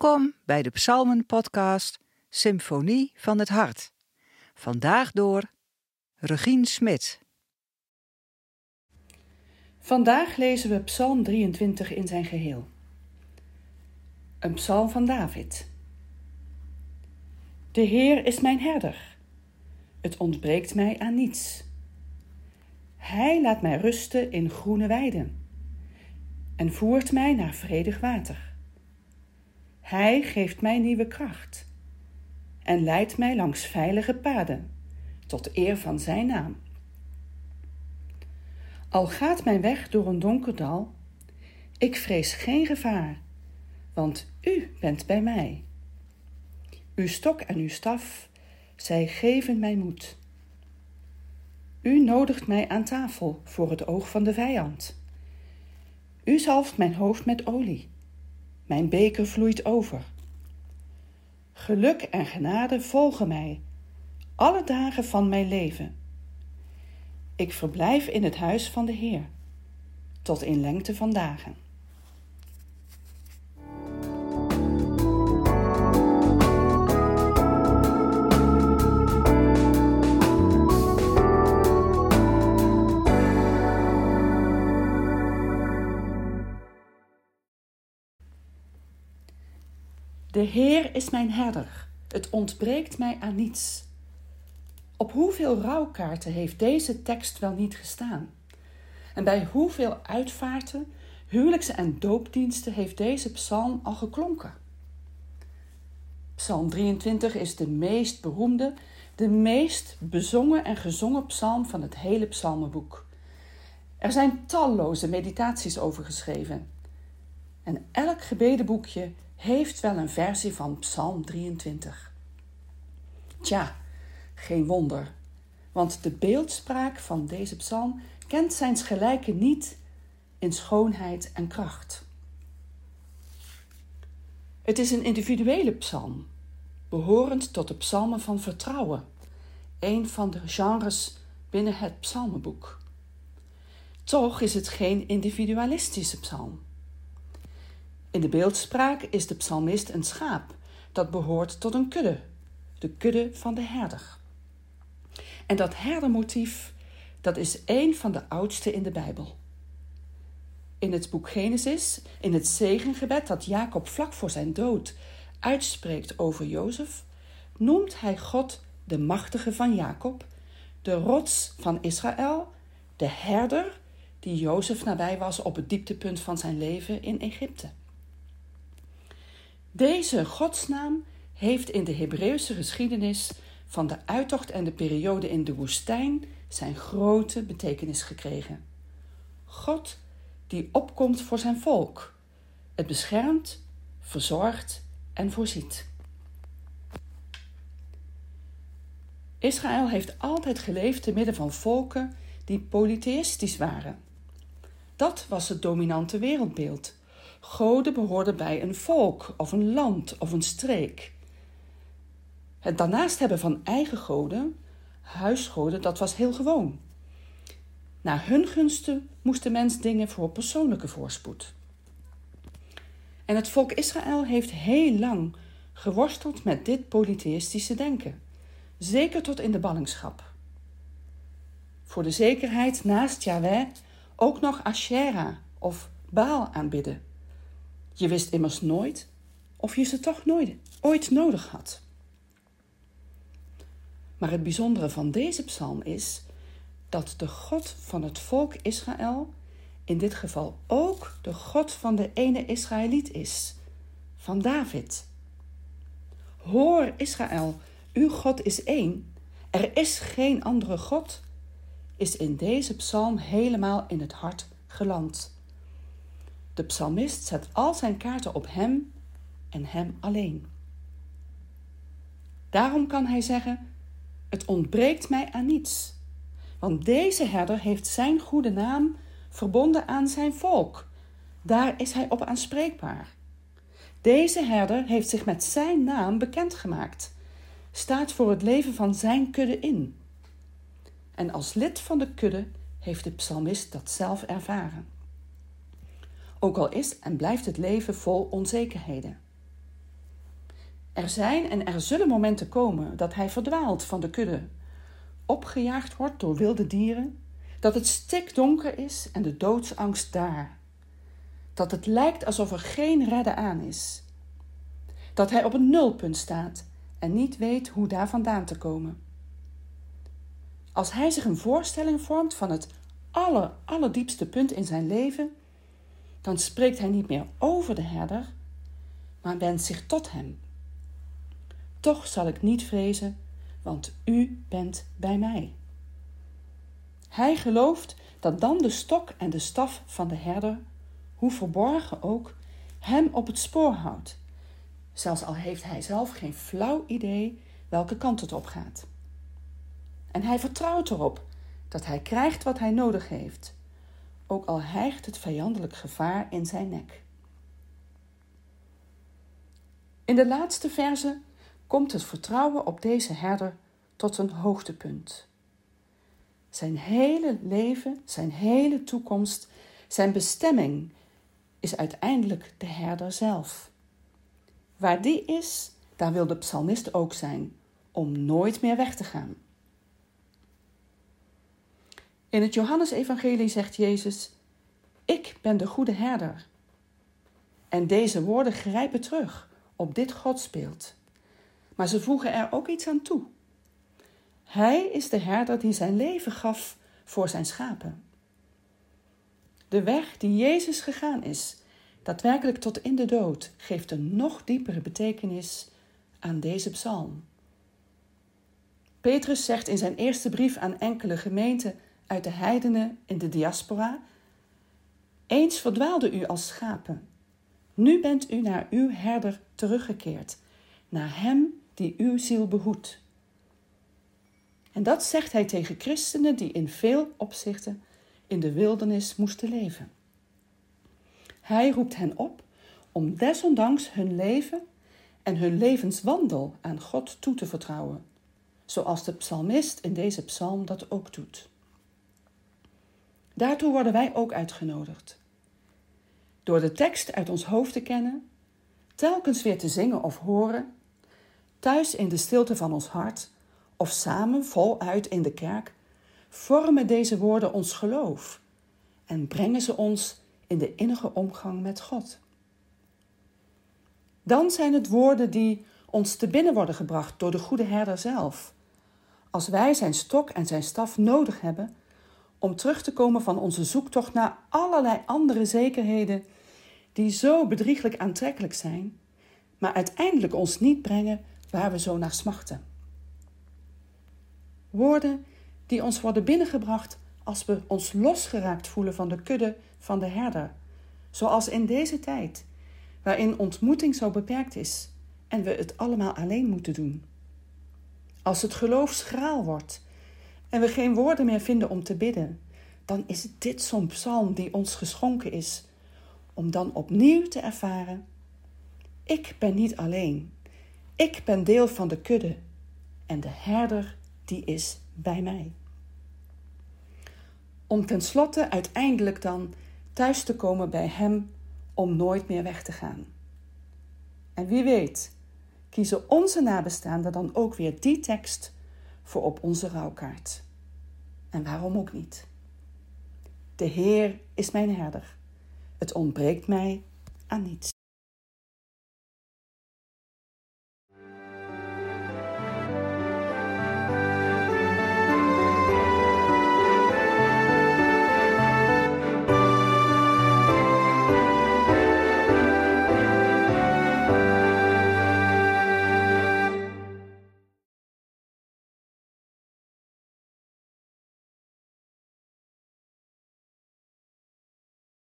Welkom bij de Psalmen-podcast Symfonie van het Hart. Vandaag door Regine Smit. Vandaag lezen we Psalm 23 in zijn geheel. Een psalm van David. De Heer is mijn herder. Het ontbreekt mij aan niets. Hij laat mij rusten in groene weiden en voert mij naar vredig water. Hij geeft mij nieuwe kracht en leidt mij langs veilige paden, tot eer van Zijn naam. Al gaat mijn weg door een donker dal, ik vrees geen gevaar, want U bent bij mij. Uw stok en uw staf, zij geven mij moed. U nodigt mij aan tafel voor het oog van de vijand. U zalft mijn hoofd met olie mijn beker vloeit over. Geluk en genade volgen mij, alle dagen van mijn leven. Ik verblijf in het huis van de Heer, tot in lengte van dagen. De Heer is mijn herder, het ontbreekt mij aan niets. Op hoeveel rouwkaarten heeft deze tekst wel niet gestaan? En bij hoeveel uitvaarten, huwelijks- en doopdiensten heeft deze psalm al geklonken? Psalm 23 is de meest beroemde, de meest bezongen en gezongen psalm van het hele psalmenboek. Er zijn talloze meditaties over geschreven. En elk gebedenboekje heeft wel een versie van Psalm 23. Tja, geen wonder, want de beeldspraak van deze psalm kent zijns gelijke niet in schoonheid en kracht. Het is een individuele psalm, behorend tot de psalmen van vertrouwen, een van de genres binnen het psalmenboek. Toch is het geen individualistische psalm. In de beeldspraak is de psalmist een schaap dat behoort tot een kudde, de kudde van de herder. En dat herdermotief, dat is een van de oudste in de Bijbel. In het boek Genesis, in het zegengebed dat Jacob vlak voor zijn dood uitspreekt over Jozef, noemt hij God de machtige van Jacob, de rots van Israël, de herder die Jozef nabij was op het dieptepunt van zijn leven in Egypte. Deze godsnaam heeft in de Hebreeuwse geschiedenis van de uittocht en de periode in de woestijn zijn grote betekenis gekregen. God die opkomt voor zijn volk, het beschermt, verzorgt en voorziet. Israël heeft altijd geleefd te midden van volken die polytheïstisch waren. Dat was het dominante wereldbeeld. Goden behoorden bij een volk of een land of een streek. Het daarnaast hebben van eigen goden, huisgoden, dat was heel gewoon. Naar hun gunsten moest de mens dingen voor persoonlijke voorspoed. En het volk Israël heeft heel lang geworsteld met dit polytheïstische denken, zeker tot in de ballingschap. Voor de zekerheid naast Yahweh ook nog Asherah of Baal aanbidden. Je wist immers nooit of je ze toch nooit ooit nodig had. Maar het bijzondere van deze psalm is dat de God van het volk Israël in dit geval ook de God van de ene Israëliet is, van David. Hoor Israël, uw God is één, er is geen andere God, is in deze psalm helemaal in het hart geland. De psalmist zet al zijn kaarten op hem en hem alleen. Daarom kan hij zeggen: Het ontbreekt mij aan niets, want deze herder heeft zijn goede naam verbonden aan zijn volk. Daar is hij op aanspreekbaar. Deze herder heeft zich met zijn naam bekendgemaakt, staat voor het leven van zijn kudde in. En als lid van de kudde heeft de psalmist dat zelf ervaren ook al is en blijft het leven vol onzekerheden. Er zijn en er zullen momenten komen dat hij verdwaalt van de kudde, opgejaagd wordt door wilde dieren, dat het stikdonker is en de doodsangst daar, dat het lijkt alsof er geen redden aan is, dat hij op een nulpunt staat en niet weet hoe daar vandaan te komen. Als hij zich een voorstelling vormt van het aller, allerdiepste punt in zijn leven, dan spreekt hij niet meer over de herder, maar wendt zich tot hem. Toch zal ik niet vrezen, want u bent bij mij. Hij gelooft dat dan de stok en de staf van de herder, hoe verborgen ook, hem op het spoor houdt, zelfs al heeft hij zelf geen flauw idee welke kant het op gaat. En hij vertrouwt erop dat hij krijgt wat hij nodig heeft, ook al hijgt het vijandelijk gevaar in zijn nek. In de laatste verse komt het vertrouwen op deze herder tot een hoogtepunt. Zijn hele leven, zijn hele toekomst, zijn bestemming is uiteindelijk de herder zelf. Waar die is, daar wil de psalmist ook zijn, om nooit meer weg te gaan. In het Johannesevangelie zegt Jezus: Ik ben de goede herder. En deze woorden grijpen terug op dit godsbeeld. Maar ze voegen er ook iets aan toe. Hij is de herder die zijn leven gaf voor zijn schapen. De weg die Jezus gegaan is, daadwerkelijk tot in de dood, geeft een nog diepere betekenis aan deze psalm. Petrus zegt in zijn eerste brief aan enkele gemeenten uit de heidenen in de diaspora: Eens verdwaalde u als schapen. Nu bent u naar uw herder teruggekeerd, naar hem die uw ziel behoedt. En dat zegt hij tegen christenen die in veel opzichten in de wildernis moesten leven. Hij roept hen op om desondanks hun leven en hun levenswandel aan God toe te vertrouwen, zoals de psalmist in deze psalm dat ook doet. Daartoe worden wij ook uitgenodigd. Door de tekst uit ons hoofd te kennen, telkens weer te zingen of horen, thuis in de stilte van ons hart of samen voluit in de kerk, vormen deze woorden ons geloof en brengen ze ons in de innige omgang met God. Dan zijn het woorden die ons te binnen worden gebracht door de goede herder zelf. Als wij zijn stok en zijn staf nodig hebben om terug te komen van onze zoektocht naar allerlei andere zekerheden die zo bedrieglijk aantrekkelijk zijn, maar uiteindelijk ons niet brengen waar we zo naar smachten. Woorden die ons worden binnengebracht als we ons losgeraakt voelen van de kudde van de herder, zoals in deze tijd, waarin ontmoeting zo beperkt is en we het allemaal alleen moeten doen. Als het geloof schraal wordt en we geen woorden meer vinden om te bidden, dan is dit zo'n psalm die ons geschonken is, om dan opnieuw te ervaren: Ik ben niet alleen, ik ben deel van de kudde en de herder die is bij mij. Om tenslotte uiteindelijk dan thuis te komen bij Hem om nooit meer weg te gaan. En wie weet, kiezen onze nabestaanden dan ook weer die tekst voor op onze rouwkaart. En waarom ook niet? De Heer is mijn herder. Het ontbreekt mij aan niets.